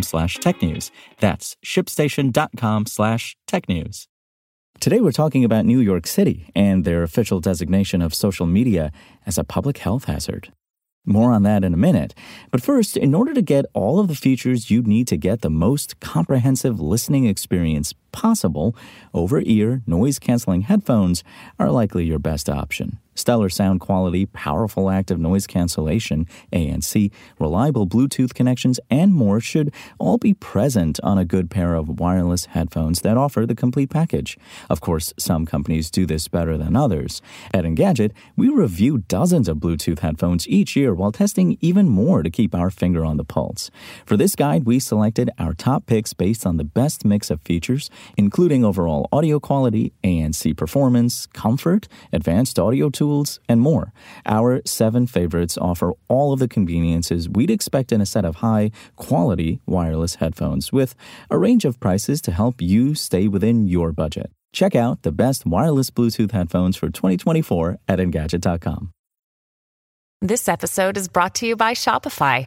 slash technews. That's shipstation.com slash technews. Today we're talking about New York City and their official designation of social media as a public health hazard. More on that in a minute. But first, in order to get all of the features you'd need to get the most comprehensive listening experience possible, over ear noise canceling headphones are likely your best option. Stellar sound quality, powerful active noise cancellation, ANC, reliable Bluetooth connections, and more should all be present on a good pair of wireless headphones that offer the complete package. Of course, some companies do this better than others. At Engadget, we review dozens of Bluetooth headphones each year while testing even more to keep our finger on the pulse. For this guide, we selected our top picks based on the best mix of features, including overall audio quality, ANC performance, comfort, advanced audio tools, and more. Our seven favorites offer all of the conveniences we'd expect in a set of high quality wireless headphones with a range of prices to help you stay within your budget. Check out the best wireless Bluetooth headphones for 2024 at Engadget.com. This episode is brought to you by Shopify.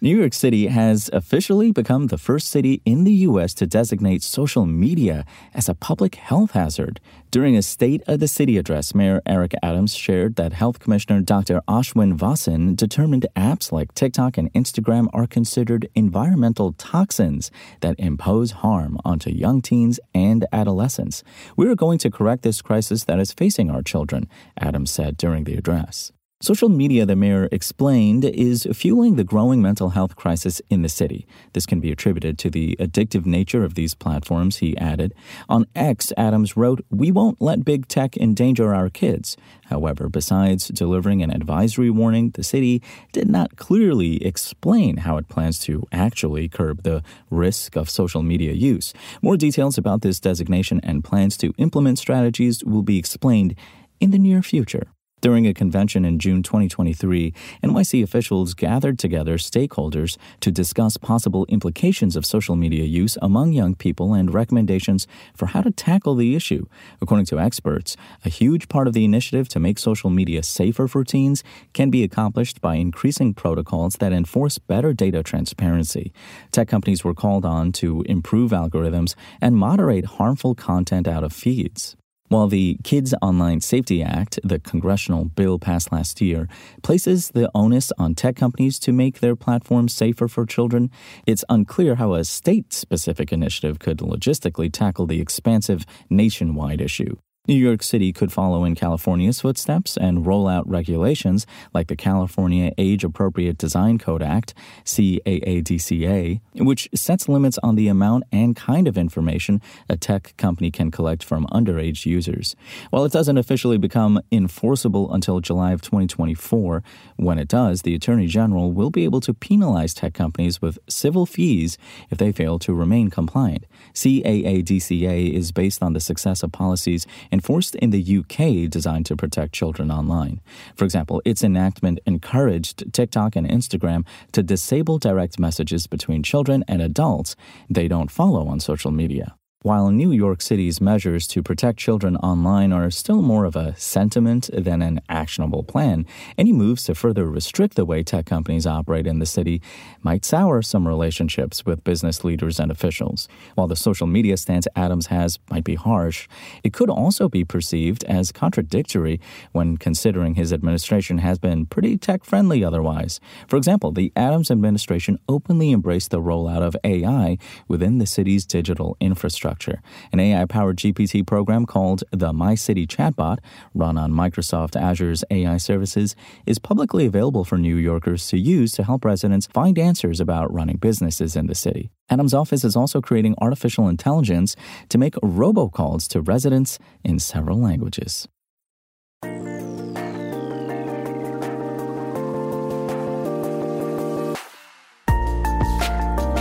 New York City has officially become the first city in the U.S. to designate social media as a public health hazard. During a State of the City address, Mayor Eric Adams shared that Health Commissioner Dr. Ashwin Vasan determined apps like TikTok and Instagram are considered environmental toxins that impose harm onto young teens and adolescents. We are going to correct this crisis that is facing our children, Adams said during the address. Social media, the mayor explained, is fueling the growing mental health crisis in the city. This can be attributed to the addictive nature of these platforms, he added. On X, Adams wrote, We won't let big tech endanger our kids. However, besides delivering an advisory warning, the city did not clearly explain how it plans to actually curb the risk of social media use. More details about this designation and plans to implement strategies will be explained in the near future. During a convention in June 2023, NYC officials gathered together stakeholders to discuss possible implications of social media use among young people and recommendations for how to tackle the issue. According to experts, a huge part of the initiative to make social media safer for teens can be accomplished by increasing protocols that enforce better data transparency. Tech companies were called on to improve algorithms and moderate harmful content out of feeds. While the Kids Online Safety Act, the congressional bill passed last year, places the onus on tech companies to make their platforms safer for children, it's unclear how a state specific initiative could logistically tackle the expansive nationwide issue. New York City could follow in California's footsteps and roll out regulations like the California Age Appropriate Design Code Act, CAADCA, which sets limits on the amount and kind of information a tech company can collect from underage users. While it doesn't officially become enforceable until July of 2024, when it does, the Attorney General will be able to penalize tech companies with civil fees if they fail to remain compliant. CAADCA is based on the success of policies enforced in the UK designed to protect children online. For example, its enactment encouraged TikTok and Instagram to disable direct messages between children and adults they don't follow on social media. While New York City's measures to protect children online are still more of a sentiment than an actionable plan, any moves to further restrict the way tech companies operate in the city might sour some relationships with business leaders and officials. While the social media stance Adams has might be harsh, it could also be perceived as contradictory when considering his administration has been pretty tech friendly otherwise. For example, the Adams administration openly embraced the rollout of AI within the city's digital infrastructure infrastructure. An AI powered GPT program called the My City Chatbot, run on Microsoft Azure's AI services, is publicly available for New Yorkers to use to help residents find answers about running businesses in the city. Adams' office is also creating artificial intelligence to make robocalls to residents in several languages.